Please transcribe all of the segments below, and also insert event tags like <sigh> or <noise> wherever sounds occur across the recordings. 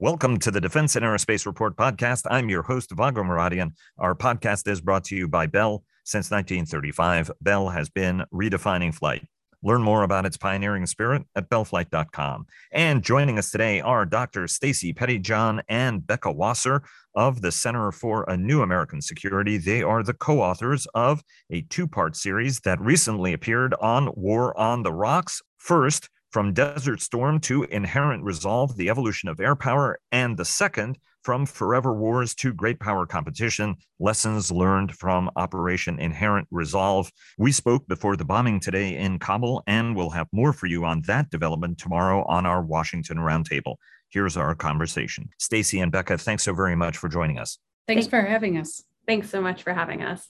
Welcome to the Defense and Aerospace Report podcast. I'm your host, Vago Muradian. Our podcast is brought to you by Bell. Since 1935, Bell has been redefining flight. Learn more about its pioneering spirit at bellflight.com. And joining us today are Dr. Stacy Pettyjohn and Becca Wasser of the Center for a New American Security. They are the co authors of a two part series that recently appeared on War on the Rocks. First, from Desert Storm to Inherent Resolve, the evolution of air power, and the second, from Forever Wars to Great Power Competition, lessons learned from Operation Inherent Resolve. We spoke before the bombing today in Kabul, and we'll have more for you on that development tomorrow on our Washington Roundtable. Here's our conversation. Stacy and Becca, thanks so very much for joining us. Thanks for having us. Thanks so much for having us.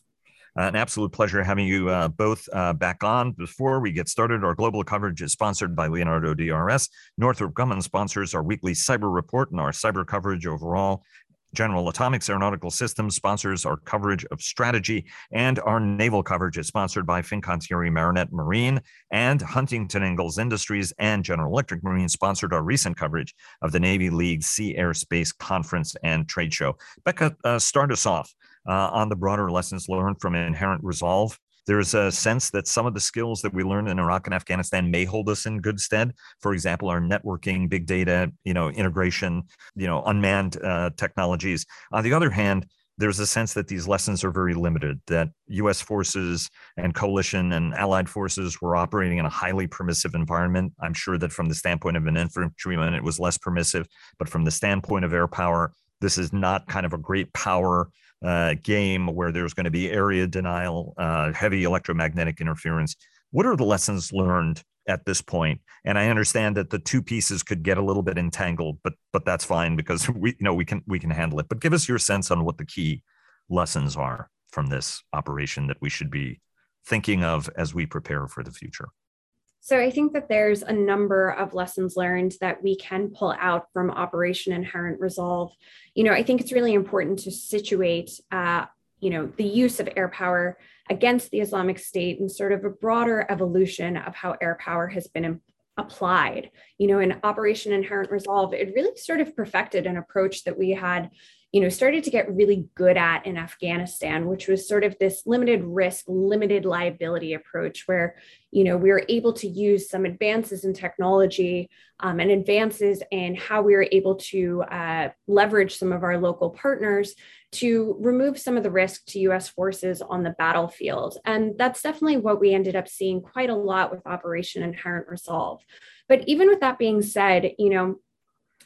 Uh, an absolute pleasure having you uh, both uh, back on. Before we get started, our global coverage is sponsored by Leonardo DRS. Northrop Grumman sponsors our weekly cyber report and our cyber coverage overall. General Atomics Aeronautical Systems sponsors our coverage of strategy, and our naval coverage is sponsored by Fincantieri Marinette Marine and Huntington Ingalls Industries and General Electric Marine sponsored our recent coverage of the Navy League Sea Airspace Conference and Trade Show. Becca, uh, start us off uh, on the broader lessons learned from inherent resolve. There's a sense that some of the skills that we learned in Iraq and Afghanistan may hold us in good stead. For example, our networking, big data, you know, integration, you know, unmanned uh, technologies. On the other hand, there's a sense that these lessons are very limited, that US forces and coalition and allied forces were operating in a highly permissive environment. I'm sure that from the standpoint of an infantryman, it was less permissive, but from the standpoint of air power, this is not kind of a great power uh, game where there's going to be area denial, uh, heavy electromagnetic interference. What are the lessons learned at this point? And I understand that the two pieces could get a little bit entangled, but but that's fine because <laughs> we you know we can we can handle it. But give us your sense on what the key lessons are from this operation that we should be thinking of as we prepare for the future. So I think that there's a number of lessons learned that we can pull out from Operation Inherent Resolve. You know, I think it's really important to situate, uh, you know, the use of air power against the Islamic State and sort of a broader evolution of how air power has been applied. You know, in Operation Inherent Resolve, it really sort of perfected an approach that we had you know, started to get really good at in Afghanistan, which was sort of this limited risk, limited liability approach where, you know, we were able to use some advances in technology um, and advances in how we were able to uh, leverage some of our local partners to remove some of the risk to US forces on the battlefield. And that's definitely what we ended up seeing quite a lot with Operation Inherent Resolve. But even with that being said, you know,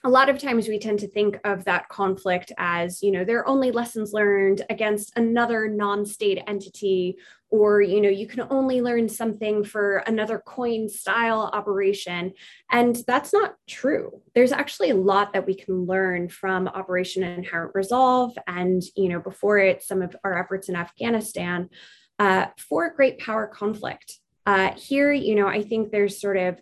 a lot of times we tend to think of that conflict as you know there are only lessons learned against another non-state entity or you know you can only learn something for another coin style operation. And that's not true. There's actually a lot that we can learn from operation inherent resolve and you know before it some of our efforts in afghanistan uh, for great power conflict. Uh, here you know i think there's sort of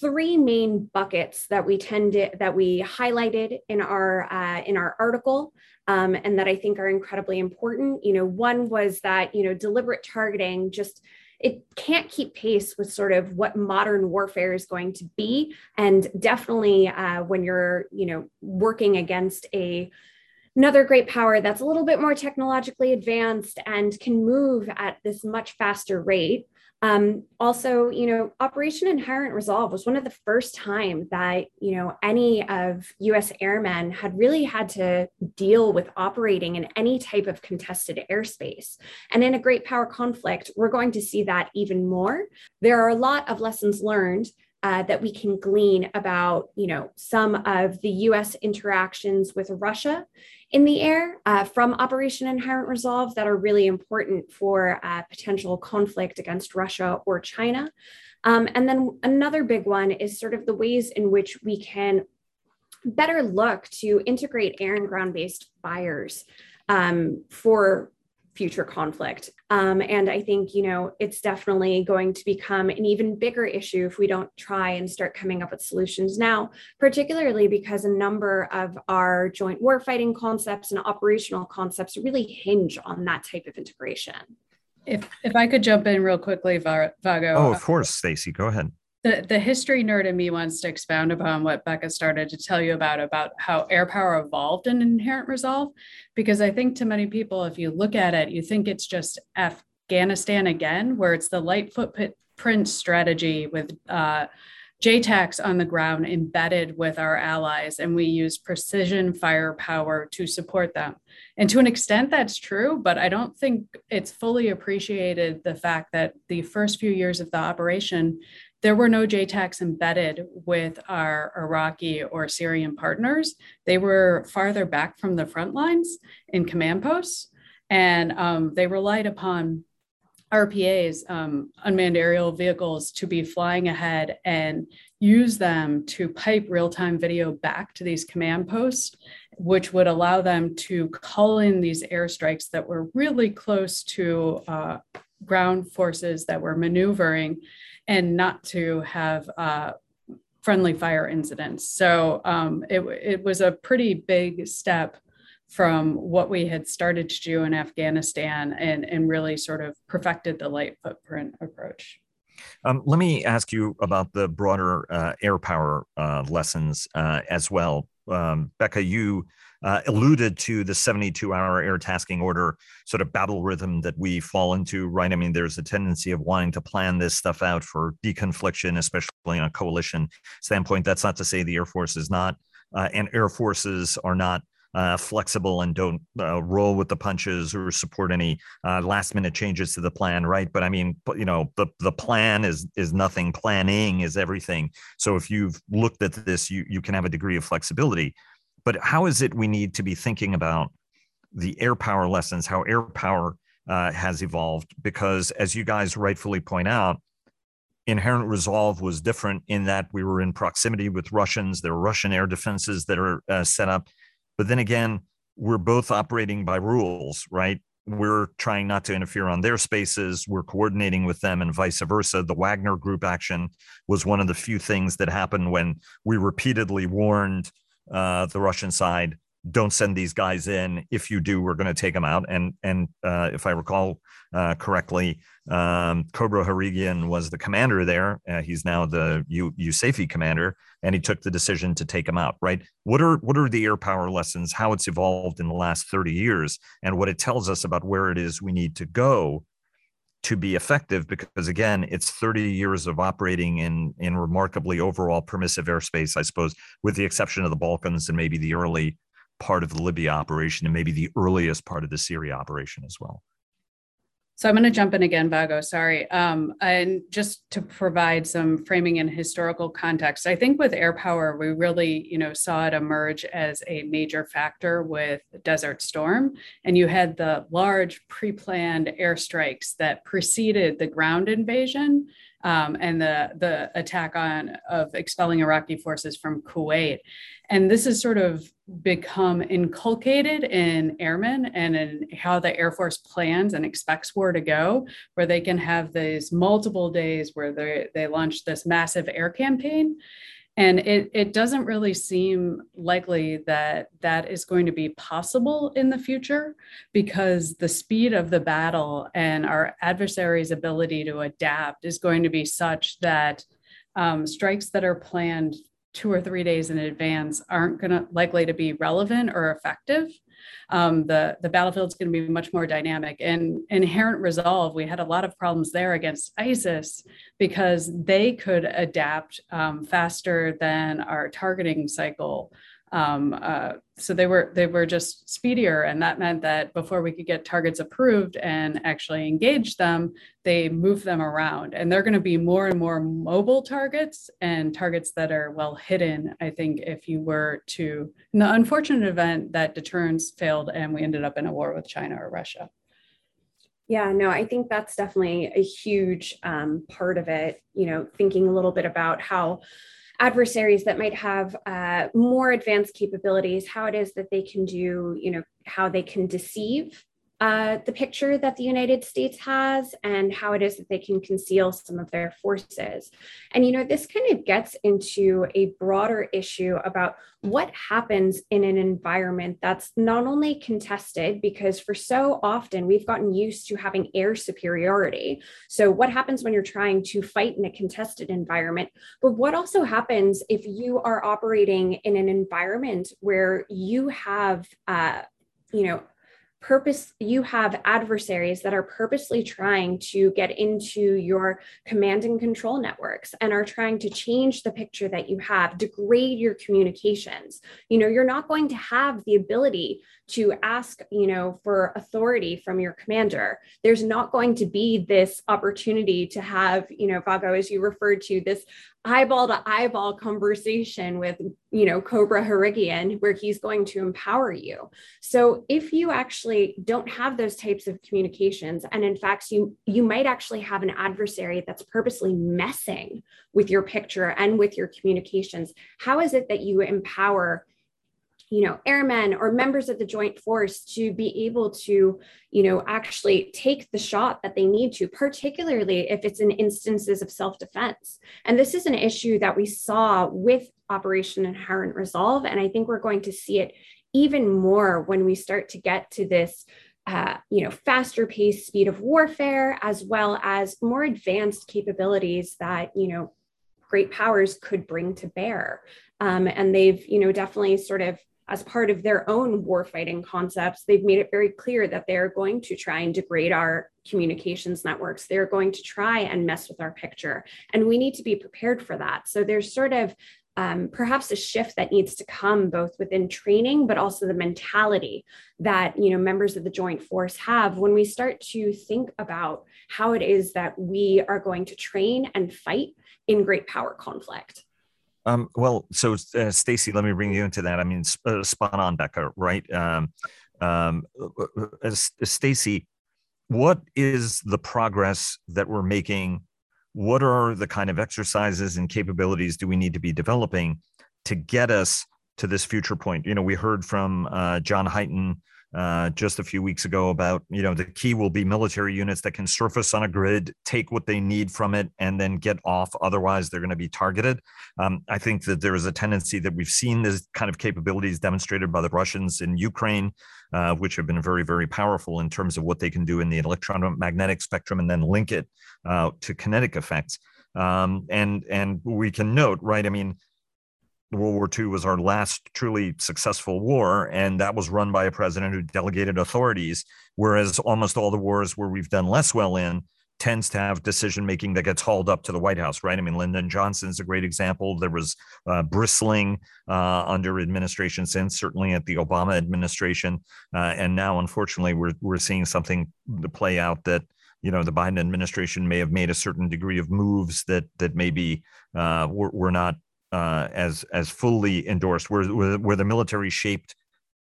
three main buckets that we tended that we highlighted in our uh, in our article um, and that I think are incredibly important. You know, one was that you know deliberate targeting just it can't keep pace with sort of what modern warfare is going to be, and definitely uh, when you're you know working against a another great power that's a little bit more technologically advanced and can move at this much faster rate um, also, you know, Operation Inherent Resolve was one of the first time that, you know, any of US airmen had really had to deal with operating in any type of contested airspace. And in a great power conflict, we're going to see that even more. There are a lot of lessons learned uh, that we can glean about, you know, some of the U.S. interactions with Russia in the air uh, from Operation Inherent Resolve that are really important for uh, potential conflict against Russia or China. Um, and then another big one is sort of the ways in which we can better look to integrate air and ground based fires um, for future conflict. Um, and I think, you know, it's definitely going to become an even bigger issue if we don't try and start coming up with solutions now, particularly because a number of our joint warfighting concepts and operational concepts really hinge on that type of integration. If, if I could jump in real quickly, Vago. Oh, of course, Stacy, go ahead. The, the history nerd in me wants to expound upon what Becca started to tell you about, about how air power evolved in inherent resolve. Because I think to many people, if you look at it, you think it's just Afghanistan again, where it's the light footprint strategy with uh, JTACs on the ground embedded with our allies, and we use precision firepower to support them. And to an extent, that's true, but I don't think it's fully appreciated the fact that the first few years of the operation, there were no JTACs embedded with our Iraqi or Syrian partners. They were farther back from the front lines in command posts, and um, they relied upon RPAs, um, unmanned aerial vehicles, to be flying ahead and use them to pipe real time video back to these command posts, which would allow them to call in these airstrikes that were really close to uh, ground forces that were maneuvering and not to have uh, friendly fire incidents. So um, it, it was a pretty big step from what we had started to do in Afghanistan and, and really sort of perfected the light footprint approach. Um, let me ask you about the broader uh, air power uh, lessons uh, as well. Um, Becca, you uh, alluded to the 72 hour air tasking order sort of battle rhythm that we fall into, right? I mean, there's a tendency of wanting to plan this stuff out for deconfliction, especially on a coalition standpoint. That's not to say the Air Force is not, uh, and Air Forces are not uh, flexible and don't uh, roll with the punches or support any uh, last minute changes to the plan, right? But I mean, you know, the the plan is is nothing. Planning is everything. So if you've looked at this, you you can have a degree of flexibility. But how is it we need to be thinking about the air power lessons, how air power uh, has evolved? Because as you guys rightfully point out, inherent resolve was different in that we were in proximity with Russians. There are Russian air defenses that are uh, set up. But then again, we're both operating by rules, right? We're trying not to interfere on their spaces. We're coordinating with them and vice versa. The Wagner group action was one of the few things that happened when we repeatedly warned uh, the Russian side, don't send these guys in. If you do, we're going to take them out. And and uh, if I recall uh, correctly, um, Cobra Harrigian was the commander there. Uh, he's now the U- USAFE commander, and he took the decision to take him out. Right? What are what are the air power lessons? How it's evolved in the last thirty years, and what it tells us about where it is we need to go to be effective because again it's 30 years of operating in in remarkably overall permissive airspace i suppose with the exception of the balkans and maybe the early part of the libya operation and maybe the earliest part of the syria operation as well so I'm going to jump in again, Vago. Sorry. Um, and just to provide some framing and historical context, I think with air power, we really, you know, saw it emerge as a major factor with Desert Storm, and you had the large pre-planned airstrikes that preceded the ground invasion um, and the the attack on of expelling Iraqi forces from Kuwait. And this has sort of become inculcated in airmen and in how the Air Force plans and expects war to go, where they can have these multiple days where they, they launch this massive air campaign. And it, it doesn't really seem likely that that is going to be possible in the future because the speed of the battle and our adversary's ability to adapt is going to be such that um, strikes that are planned two or three days in advance aren't going to likely to be relevant or effective. Um, the the battlefield's going to be much more dynamic and inherent resolve. We had a lot of problems there against ISIS because they could adapt um, faster than our targeting cycle um, uh, so they were they were just speedier, and that meant that before we could get targets approved and actually engage them, they moved them around. And they're going to be more and more mobile targets and targets that are well hidden. I think if you were to, in the unfortunate event that deterrence failed and we ended up in a war with China or Russia. Yeah, no, I think that's definitely a huge um, part of it. You know, thinking a little bit about how adversaries that might have uh, more advanced capabilities, how it is that they can do, you know, how they can deceive uh, the picture that the United States has and how it is that they can conceal some of their forces. And, you know, this kind of gets into a broader issue about what happens in an environment that's not only contested, because for so often we've gotten used to having air superiority. So, what happens when you're trying to fight in a contested environment? But what also happens if you are operating in an environment where you have, uh, you know, purpose you have adversaries that are purposely trying to get into your command and control networks and are trying to change the picture that you have degrade your communications. You know you're not going to have the ability to ask you know for authority from your commander. There's not going to be this opportunity to have you know vago as you referred to this eyeball to eyeball conversation with you know cobra harrigian where he's going to empower you. So if you actually don't have those types of communications and in fact you you might actually have an adversary that's purposely messing with your picture and with your communications how is it that you empower you know airmen or members of the joint force to be able to you know actually take the shot that they need to particularly if it's in instances of self-defense. And this is an issue that we saw with operation inherent resolve and i think we're going to see it even more when we start to get to this uh, you know faster pace speed of warfare as well as more advanced capabilities that you know great powers could bring to bear. Um, and they've you know definitely sort of as part of their own warfighting concepts, they've made it very clear that they're going to try and degrade our communications networks. They're going to try and mess with our picture. And we need to be prepared for that. So there's sort of um, perhaps a shift that needs to come both within training, but also the mentality that you know members of the joint force have when we start to think about how it is that we are going to train and fight in great power conflict. Um, well, so uh, Stacy, let me bring you into that. I mean, uh, spot on, Becca, right? Um, um, uh, uh, Stacy, what is the progress that we're making? What are the kind of exercises and capabilities do we need to be developing to get us to this future point? You know, we heard from uh, John Hyten uh, just a few weeks ago about you know the key will be military units that can surface on a grid take what they need from it and then get off. Otherwise they're going to be targeted. Um, i think that there is a tendency that we've seen this kind of capabilities demonstrated by the russians in ukraine uh, which have been very very powerful in terms of what they can do in the electromagnetic spectrum and then link it uh, to kinetic effects. Um, and and we can note right i mean World War II was our last truly successful war, and that was run by a president who delegated authorities. Whereas almost all the wars where we've done less well in tends to have decision making that gets hauled up to the White House, right? I mean, Lyndon Johnson is a great example. There was uh, bristling uh, under administration since, certainly at the Obama administration, uh, and now, unfortunately, we're we're seeing something play out that you know the Biden administration may have made a certain degree of moves that that maybe uh, were, were not uh, as as fully endorsed, where, where where the military shaped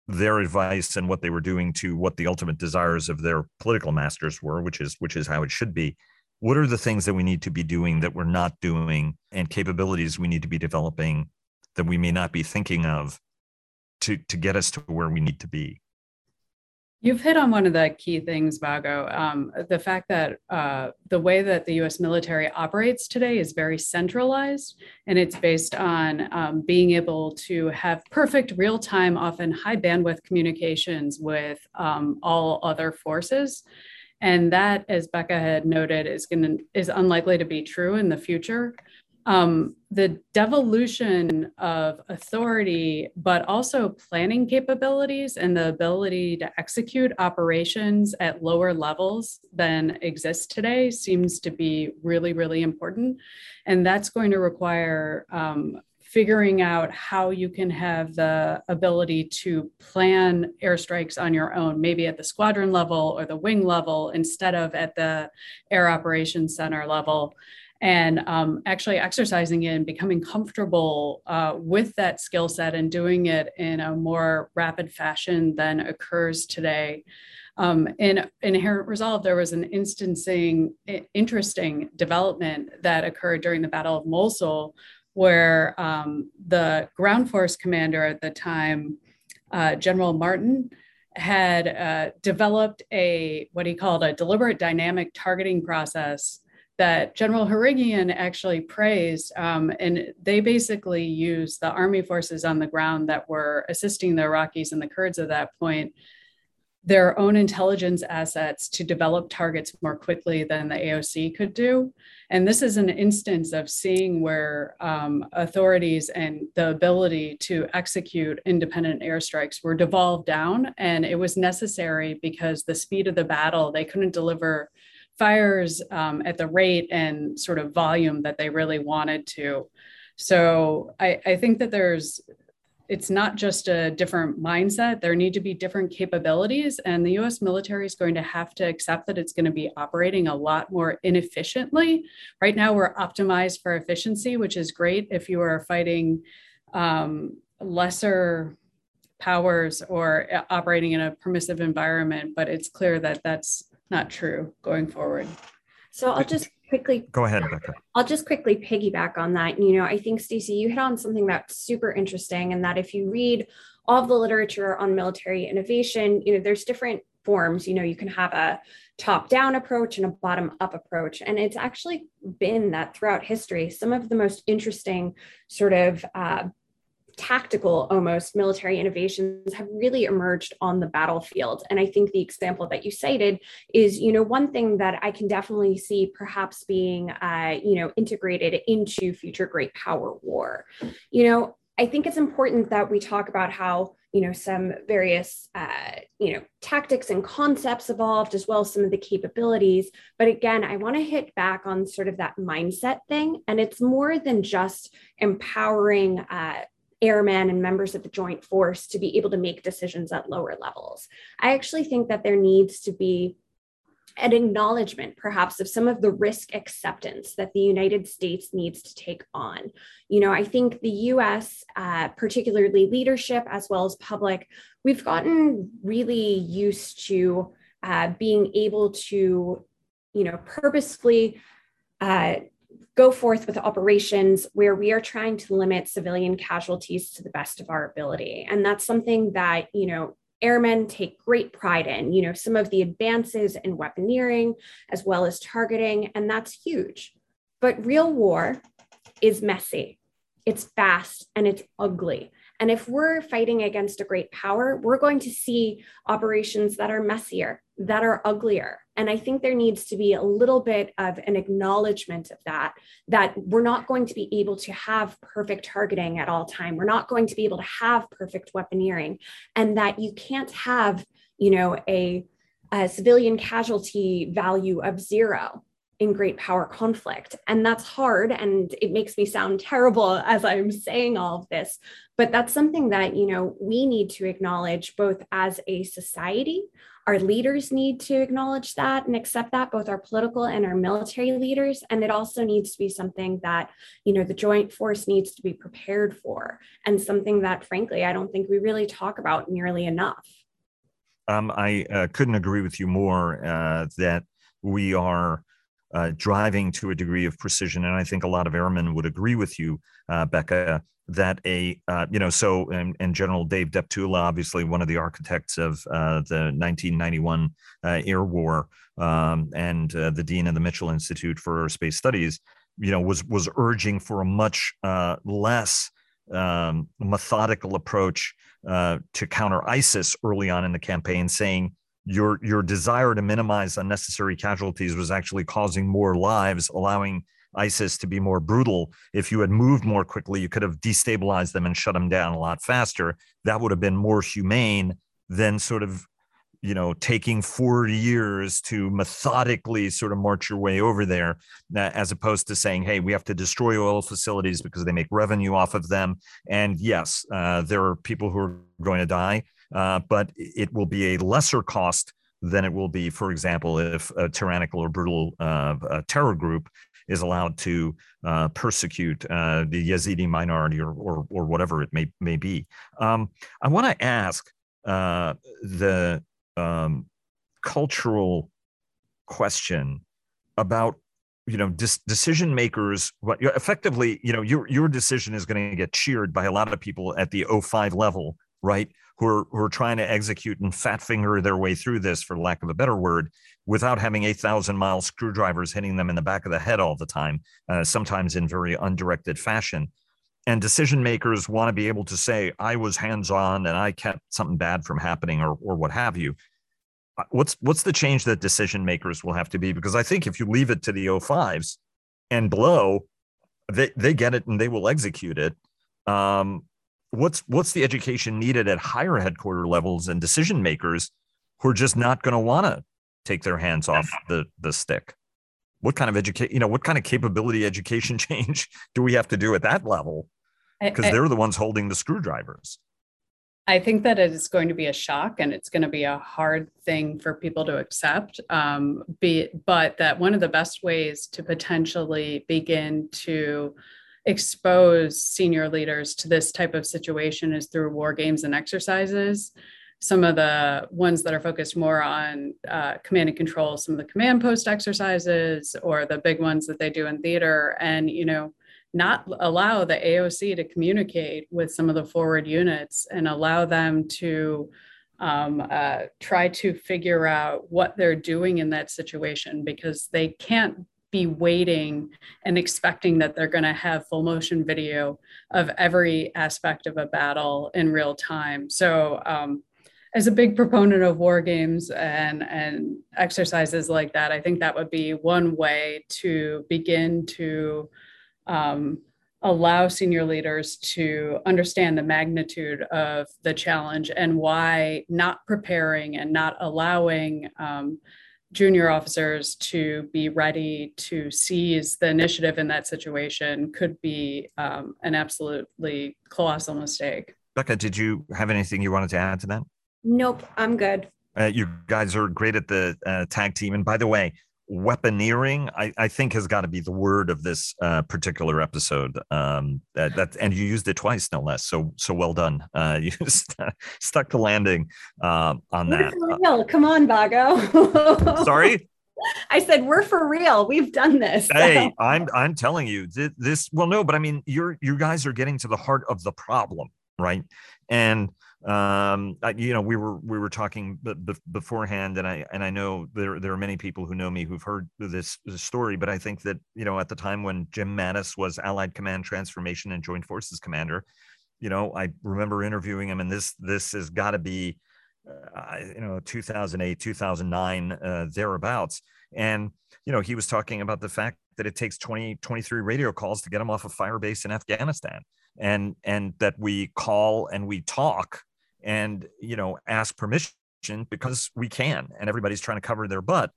their advice and what they were doing to what the ultimate desires of their political masters were, which is which is how it should be. What are the things that we need to be doing that we're not doing, and capabilities we need to be developing that we may not be thinking of to to get us to where we need to be? You've hit on one of the key things, Vago. Um, the fact that uh, the way that the US military operates today is very centralized, and it's based on um, being able to have perfect real time, often high bandwidth communications with um, all other forces. And that, as Becca had noted, is gonna, is unlikely to be true in the future um, the devolution of authority, but also planning capabilities and the ability to execute operations at lower levels than exist today seems to be really, really important. And that's going to require um, figuring out how you can have the ability to plan airstrikes on your own, maybe at the squadron level or the wing level instead of at the air operations center level and um, actually exercising it and becoming comfortable uh, with that skill set and doing it in a more rapid fashion than occurs today. Um, in Inherent Resolve, there was an instancing, interesting development that occurred during the Battle of Mosul, where um, the ground force commander at the time, uh, General Martin, had uh, developed a what he called a deliberate dynamic targeting process that General Harrigian actually praised. Um, and they basically used the army forces on the ground that were assisting the Iraqis and the Kurds at that point their own intelligence assets to develop targets more quickly than the AOC could do. And this is an instance of seeing where um, authorities and the ability to execute independent airstrikes were devolved down. And it was necessary because the speed of the battle, they couldn't deliver fires um, at the rate and sort of volume that they really wanted to. So I, I think that there's it's not just a different mindset. There need to be different capabilities. And the US military is going to have to accept that it's going to be operating a lot more inefficiently. Right now, we're optimized for efficiency, which is great if you are fighting um, lesser powers or uh, operating in a permissive environment. But it's clear that that's not true going forward. So I'll just quickly go ahead Becca. i'll just quickly piggyback on that you know i think stacy you hit on something that's super interesting and that if you read all of the literature on military innovation you know there's different forms you know you can have a top down approach and a bottom up approach and it's actually been that throughout history some of the most interesting sort of uh, tactical almost military innovations have really emerged on the battlefield. And i think the example that you cited is you know one thing that i can definitely see perhaps being uh, you know integrated into future great power war. You know i think it's important that we talk about how you know some various uh, you know tactics and concepts evolved as well as some of the capabilities. But again i want to hit back on sort of that mindset thing. And it's more than just empowering uh, airmen and members of the joint force to be able to make decisions at lower levels. I actually think that there needs to be an acknowledgement perhaps of some of the risk acceptance that the united states needs to take on you know i think the us uh, particularly leadership as well as public we've gotten really used to uh, being able to you know purposefully uh, go forth with operations where we are trying to limit civilian casualties to the best of our ability. And that's something that, you know, airmen take great pride in, you know, some of the advances in weaponeering as well as targeting, and that's huge. But real war is messy, it's fast, and it's ugly. And if we're fighting against a great power, we're going to see operations that are messier, that are uglier. And I think there needs to be a little bit of an acknowledgement of that, that we're not going to be able to have perfect targeting at all time. We're not going to be able to have perfect weaponeering and that you can't have, you know, a, a civilian casualty value of zero in great power conflict. And that's hard. And it makes me sound terrible <laughs> as I'm saying all of this. But that's something that, you know, we need to acknowledge both as a society. Our leaders need to acknowledge that and accept that, both our political and our military leaders. And it also needs to be something that, you know, the joint force needs to be prepared for, and something that, frankly, I don't think we really talk about nearly enough. Um, I uh, couldn't agree with you more uh, that we are uh, driving to a degree of precision. And I think a lot of airmen would agree with you, uh, Becca, that a, uh, you know, so, and, and, General Dave Deptula, obviously one of the architects of uh, the 1991 uh, air war um, and uh, the dean of the Mitchell Institute for Space Studies, you know, was, was urging for a much less um, methodical approach to counter ISIS early on in the campaign, saying, your your desire to minimize unnecessary casualties was actually causing more lives, allowing ISIS to be more brutal. If you had moved more quickly, you could have destabilized them and shut them down a lot faster. That would have been more humane than sort of, you know, taking four years to methodically sort of march your way over there, as opposed to saying, hey, we have to destroy oil facilities because they make revenue off of them. And yes, uh, there are people who are going to die. Uh, but it will be a lesser cost than it will be, for example, if a tyrannical or brutal uh, terror group is allowed to uh, persecute uh, the Yazidi minority or, or, or, whatever it may, may be. Um, I want to ask uh, the um, cultural question about you know dis- decision makers what effectively you know your your decision is going to get cheered by a lot of people at the 05 level right? Who are, who are trying to execute and fat finger their way through this, for lack of a better word, without having 8,000 mile screwdrivers hitting them in the back of the head all the time, uh, sometimes in very undirected fashion. And decision makers want to be able to say, I was hands on and I kept something bad from happening or, or what have you. Uh, what's, what's the change that decision makers will have to be? Because I think if you leave it to the O5s and below, they, they get it and they will execute it. Um, what's what's the education needed at higher headquarter levels and decision makers who are just not going to want to take their hands off the the stick what kind of education you know what kind of capability education <laughs> change do we have to do at that level because they're the ones holding the screwdrivers I think that it is going to be a shock and it's going to be a hard thing for people to accept. Um, be, but that one of the best ways to potentially begin to expose senior leaders to this type of situation is through war games and exercises. Some of the ones that are focused more on uh, command and control, some of the command post exercises, or the big ones that they do in theater, and you know, not allow the AOC to communicate with some of the forward units and allow them to um, uh, try to figure out what they're doing in that situation because they can't be waiting and expecting that they're going to have full motion video of every aspect of a battle in real time. So, um, as a big proponent of war games and, and exercises like that, I think that would be one way to begin to um, allow senior leaders to understand the magnitude of the challenge and why not preparing and not allowing um, junior officers to be ready to seize the initiative in that situation could be um, an absolutely colossal mistake. Becca, did you have anything you wanted to add to that? Nope, I'm good. Uh, you guys are great at the uh, tag team. And by the way, weaponeering i, I think has got to be the word of this uh, particular episode um that, that and you used it twice no less so so well done. Uh <laughs> you stuck the landing uh, on we're that real. come on vago <laughs> sorry? I said we're for real we've done this hey i'm i'm telling you th- this well no but i mean you're you guys are getting to the heart of the problem right? And um I, you know we were we were talking b- b- beforehand and i and i know there there are many people who know me who've heard this, this, story but i think that you know at the time when jim mattis was allied command transformation and joint forces commander you know i remember interviewing him and this this has got to be uh, you know 2008 2009 uh, thereabouts. And you know he was talking about the fact that it takes 20 23 radio calls to get him off a fire base in afghanistan and and that we call and we talk and you know ask permission because we can and everybody's trying to cover their butt.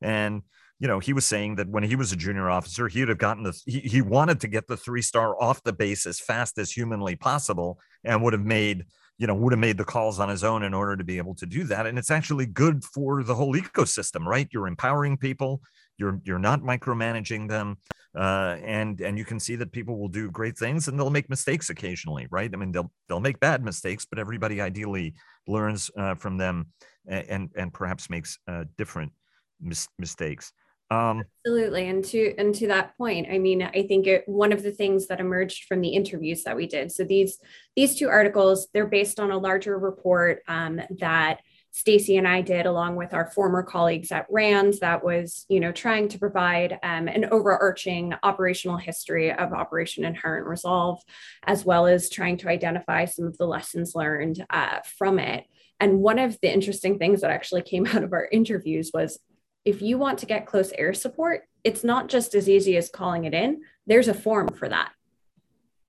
And you know he was saying that when he was a junior officer he would have gotten the he, he wanted to get the three star off the base as fast as humanly possible and would have made you know would have made the calls on his own in order to be able to do that. And it's actually good for the whole ecosystem right? You're empowering people. You're you're not micromanaging them uh, and and you can see that people will do great things and they'll make mistakes occasionally right? I mean they'll they'll make bad mistakes but everybody ideally learns uh, from them and and perhaps makes uh, different mis- mistakes. Um, absolutely and to and to that point i mean i think it, one of the things that emerged from the interviews that we did so these these two articles they're based on a larger report um, that Stacy and I did, along with our former colleagues at RAND, that was, you know, trying to provide um, an overarching operational history of Operation Inherent Resolve, as well as trying to identify some of the lessons learned uh, from it. And one of the interesting things that actually came <laughs> out of our interviews was if you want to get close air support, it's not just as easy as calling it in, there's a form for that.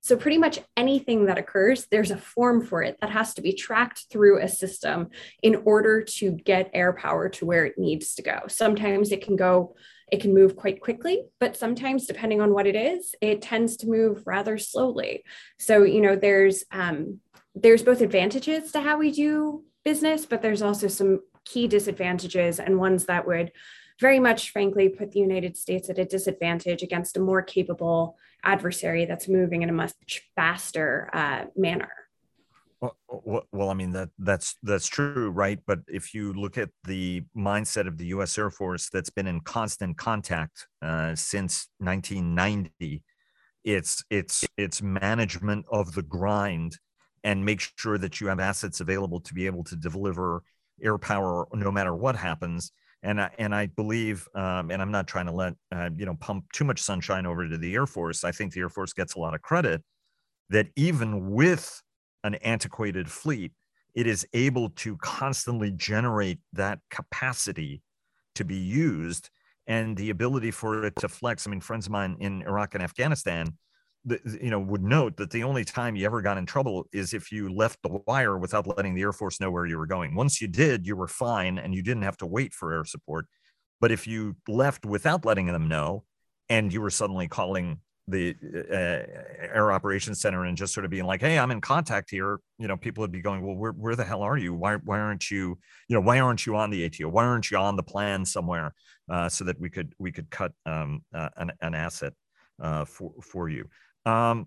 So, pretty much anything that occurs, there's a form for it that has to be tracked through a system in order to get air power to where it needs to go. Sometimes it can go, it can move quite quickly, but sometimes, depending on what it is, it tends to move rather slowly. So, you know, there's, um, there's both advantages to how we do business, but there's also some key disadvantages and ones that would very much, frankly, put the United States at a disadvantage against a more capable adversary that's moving in a much faster uh, manner. Well, well, I mean that that's that's true, right? But if you look at the mindset of the U.S. Air Force, that's been in constant contact uh, since 1990, it's it's it's management of the grind and make sure that you have assets available to be able to deliver air power no matter what happens. And I, and I believe, um, and I'm not trying to let uh, you know pump too much sunshine over to the Air Force. I think the Air Force gets a lot of credit that even with an antiquated fleet, it is able to constantly generate that capacity to be used and the ability for it to flex. I mean, friends of mine in Iraq and Afghanistan, you know, would note that the only time you ever got in trouble is if you left the wire without letting the Air Force know where you were going. Once you did, you were fine and you didn't have to wait for air support. But if you left without letting them know, and you were suddenly calling the uh, air operations center and just sort of being like hey i'm in contact here you know people would be going well where, where the hell are you why, why aren't you you know why aren't you on the ato why aren't you on the plan somewhere uh, so that we could we could cut um, uh, an, an asset uh, for for you um,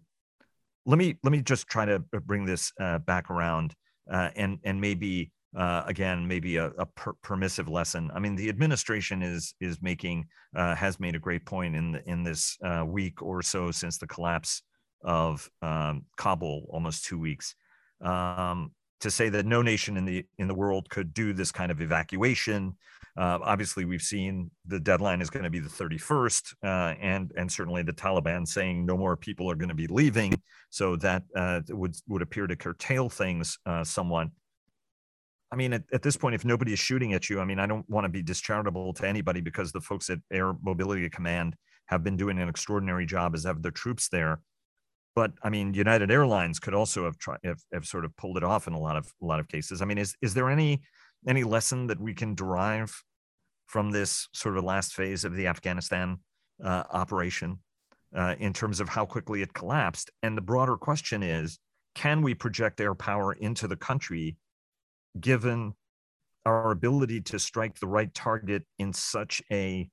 let me let me just try to bring this uh, back around uh, and and maybe uh, again maybe a, a per- permissive lesson. I mean, the administration is is making uh, has made a great point in the, in this uh, week or so since the collapse of um, Kabul, almost two weeks, um, to say that no nation in the in the world could do this kind of evacuation. Uh, obviously, we've seen the deadline is going to be the 31st, uh, and and certainly the Taliban saying no more people are going to be leaving. So that uh, would would appear to curtail things somewhat. I mean, at, at, this point, if nobody is shooting at you, I mean, I don't want to be discharitable to anybody because the folks at Air Mobility Command have been doing an extraordinary job as have their troops there. But I mean, United Airlines could also have tried have, have sort of pulled it off in a lot of a lot of cases. I mean, is is there any any lesson that we can derive from this sort of last phase of the Afghanistan uh, operation uh, in terms of how quickly it collapsed? And the broader question is, can we project air power into the country given our ability to strike the right target in such a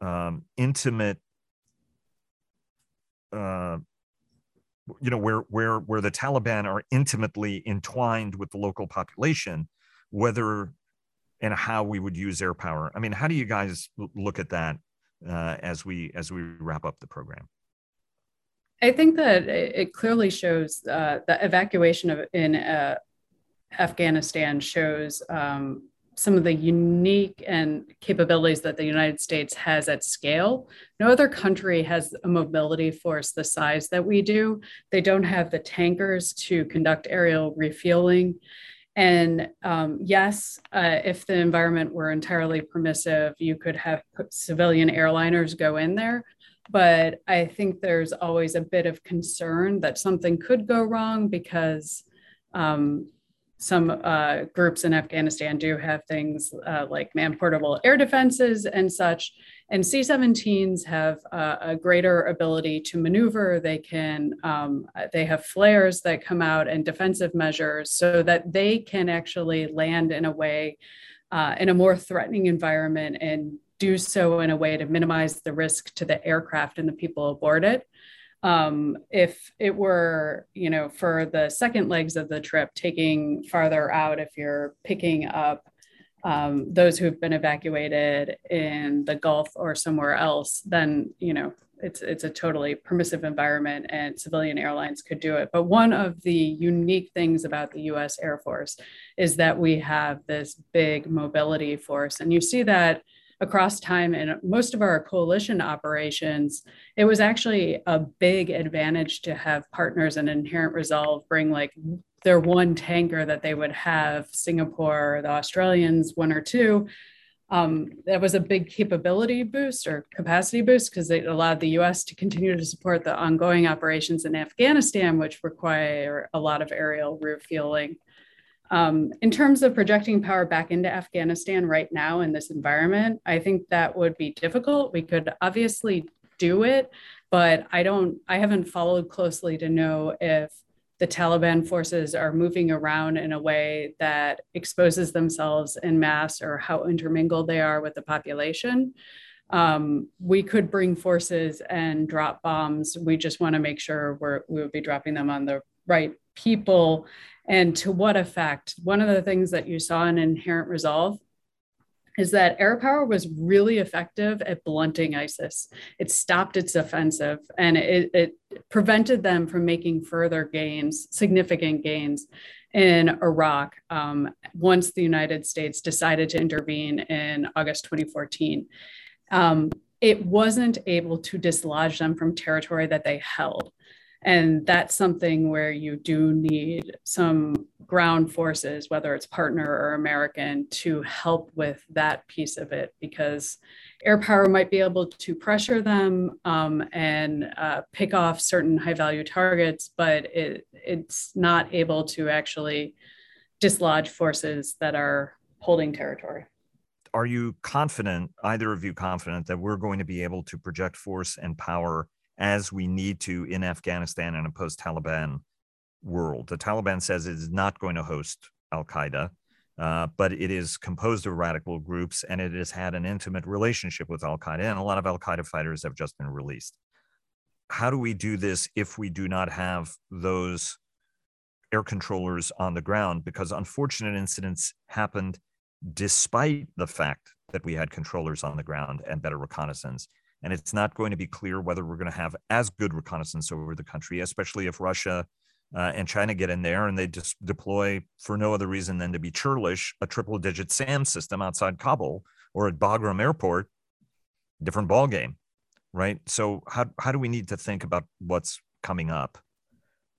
um, intimate uh, you know where where where the Taliban are intimately entwined with the local population, whether and how we would use air power. I mean, how do you guys look at that uh, as we as we wrap up the program? I think that it clearly shows uh, the evacuation of in uh, Afghanistan shows um, some of the unique and capabilities that the United States has at scale. No other country has a mobility force the size that we do. They don't have the tankers to conduct aerial refueling. And um, yes, uh, if the environment were entirely permissive, you could have civilian airliners go in there. But I think there's always a bit of concern that something could go wrong because um, some uh, groups in Afghanistan do have things uh, like man portable air defenses and such. And C 17s have uh, a greater ability to maneuver. They can, um, they have flares that come out and defensive measures so that they can actually land in a way, uh, in a more threatening environment and do so in a way to minimize the risk to the aircraft and the people aboard it. Um, if it were, you know, for the second legs of the trip, taking farther out, if you're picking up um, those who've been evacuated in the Gulf or somewhere else, then you know it's it's a totally permissive environment, and civilian airlines could do it. But one of the unique things about the U.S. Air Force is that we have this big mobility force, and you see that across time in most of our coalition operations, it was actually a big advantage to have partners and inherent resolve bring like their one tanker that they would have, Singapore, the Australians, one or two. Um, that was a big capability boost or capacity boost because it allowed the US to continue to support the ongoing operations in Afghanistan, which require a lot of aerial refueling. Um, in terms of projecting power back into Afghanistan right now in this environment, I think that would be difficult. We could obviously do it, but I don't, I haven't followed closely to know if the Taliban forces are moving around in a way that exposes themselves in mass or how intermingled they are with the population. Um, we could bring forces and drop bombs. We just want to make sure we're, we would be dropping them on the right people and to what effect. One of the things that you saw in Inherent Resolve is that air power was really effective at blunting ISIS. It stopped its offensive and it, it, prevented them from making further gains, significant gains in Iraq um, once the United States decided to intervene in August 2014. Um, it wasn't able to dislodge them from territory that they held. And that's something where you do need some ground forces, whether it's partner or American, to help with that piece of it because air power might be able to pressure them um, and uh, pick off certain high value targets, but it, it's not able to actually dislodge forces that are holding territory. Are you confident, either of you confident, that we're going to be able to project force and power as we need to in Afghanistan in a post Taliban world. The Taliban says it is not going to host Al Qaeda, uh, but it is composed of radical groups and it has had an intimate relationship with Al Qaeda, and a lot of Al Qaeda fighters have just been released. How do we do this if we do not have those air controllers on the ground? Because unfortunate incidents happened despite the fact that we had controllers on the ground and better reconnaissance and it's not going to be clear whether we're going to have as good reconnaissance over the country, especially if Russia uh, and China get in there and they just deploy for no other reason than to be churlish a triple digit SAM system outside Kabul or at Bagram Airport. Different ball game, right? So how how do we need to think about what's coming up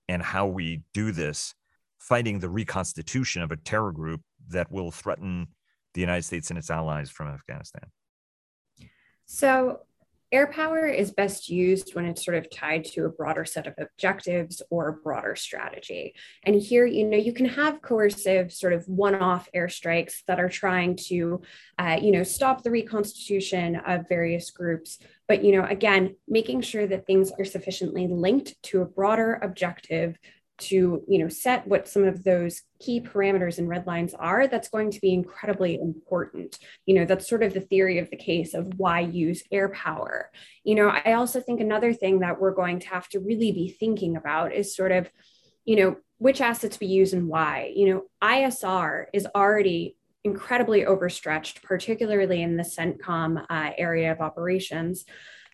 and how we do this, fighting the reconstitution of a terror group that will threaten the United States and its allies from Afghanistan? So Air power is best used when it's sort of tied to a broader set of objectives or a broader strategy. And here, you know, you can have coercive sort of one-off airstrikes that are trying to, uh, you know, stop the reconstitution of various groups. But, you know, again, making sure that things are sufficiently linked to a broader objective to you know set what some of those key parameters and red lines are that's going to be incredibly important. You know that's sort of the theory of the case of why use air power. You know i also think another thing that we're going to have to really be thinking about is sort of you know which assets we use and why. You know isr is already incredibly overstretched particularly in the centcom uh, area of operations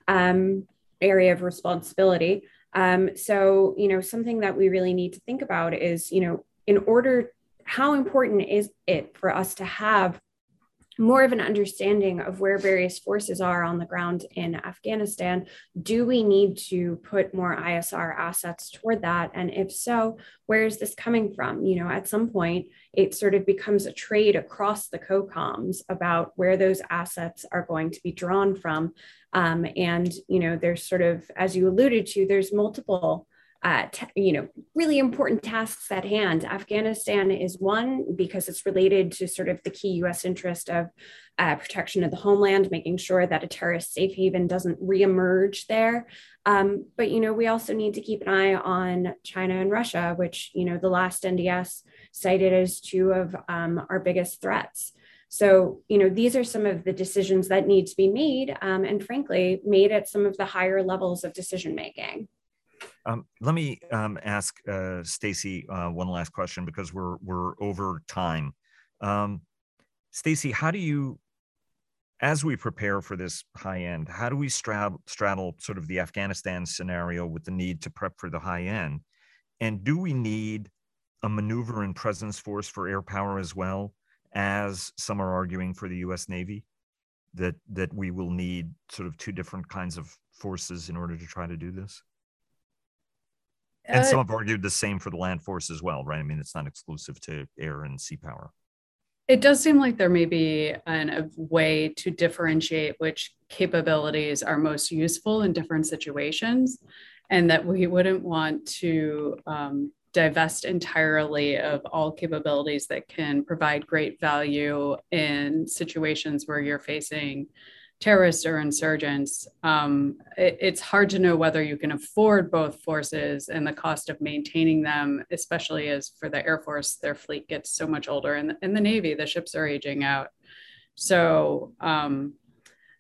um, area of responsibility um, so, you know, something that we really need to think about is, you know, in order, how important is it for us to have more of an understanding of where various forces are on the ground in Afghanistan. Do we need to put more ISR assets toward that? And if so, where is this coming from? You know, at some point, it sort of becomes a trade across the COCOMs about where those assets are going to be drawn from. Um, and, you know, there's sort of, as you alluded to, there's multiple uh, t- you know, really important tasks at hand. Afghanistan is one because it's related to sort of the key U.S. interest of uh, protection of the homeland, making sure that a terrorist safe haven doesn't reemerge there. Um, but you know, we also need to keep an eye on China and Russia, which you know the last NDS cited as two of um, our biggest threats. So, you know, these are some of the decisions that need to be made, um, and frankly, made at some of the higher levels of decision making. Um, let me um, ask uh, Stacy uh, one last question because we're we're over time. Um, Stacy, how do you, as we prepare for this high end, how do we straddle, straddle sort of the Afghanistan scenario with the need to prep for the high end, and do we need a maneuver and presence force for air power as well as some are arguing for the U.S. Navy? That that we will need sort of two different kinds of forces in order to try to do this and uh, some have argued the same for the land force as well, right? I mean, it's not exclusive to air and sea power. It does seem like there may be an, a way to differentiate which capabilities are most useful in different situations, and that we wouldn't want to um, divest entirely of all capabilities that can provide great value in situations where you're facing terrorists or insurgents, um, it, it's hard to know whether you can afford both forces and the cost of maintaining them, especially as for the Air Force, their fleet gets so much older, and in the Navy, the ships are aging out. So, um,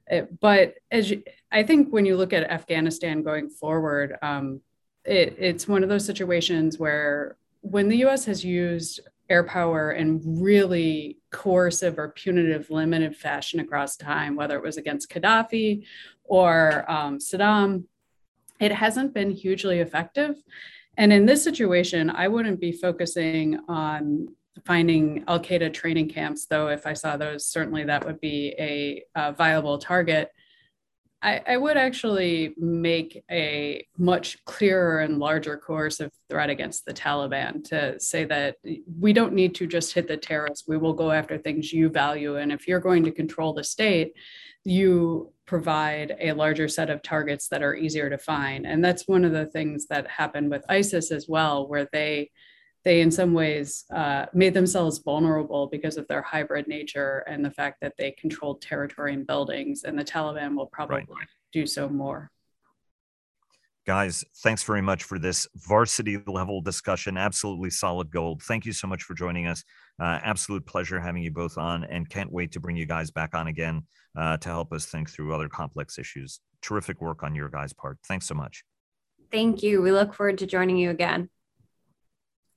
it, but as you, I think when you look at Afghanistan going forward, um, it, it's one of those situations where when the U.S. has used air power in really coercive or punitive limited fashion across time, whether it was against Gaddafi or um, Saddam, it hasn't been hugely effective. And in this situation, I wouldn't be focusing on finding Al Qaeda training camps, though, if I saw those, certainly that would be a, a viable target. I, I, would actually make a much clearer and larger coercive threat against the Taliban to say that we don't need to just hit the terrorists. We will go after things you value. And if you're going to control the state, you provide a larger set of targets that are easier to find. And that's one of the things that happened with ISIS as well, where they they in some ways uh, made themselves vulnerable because of their hybrid nature and the fact that they controlled territory and buildings and the taliban will probably right. do so more. Guys thanks very much for this varsity level discussion. Absolutely solid gold. Thank you so much for joining us. Uh, absolute pleasure having you both on and can't wait to bring you guys back on again uh, to help us think through other complex issues. Terrific work on your guys part. Thanks so much. Thank you. We look forward to joining you again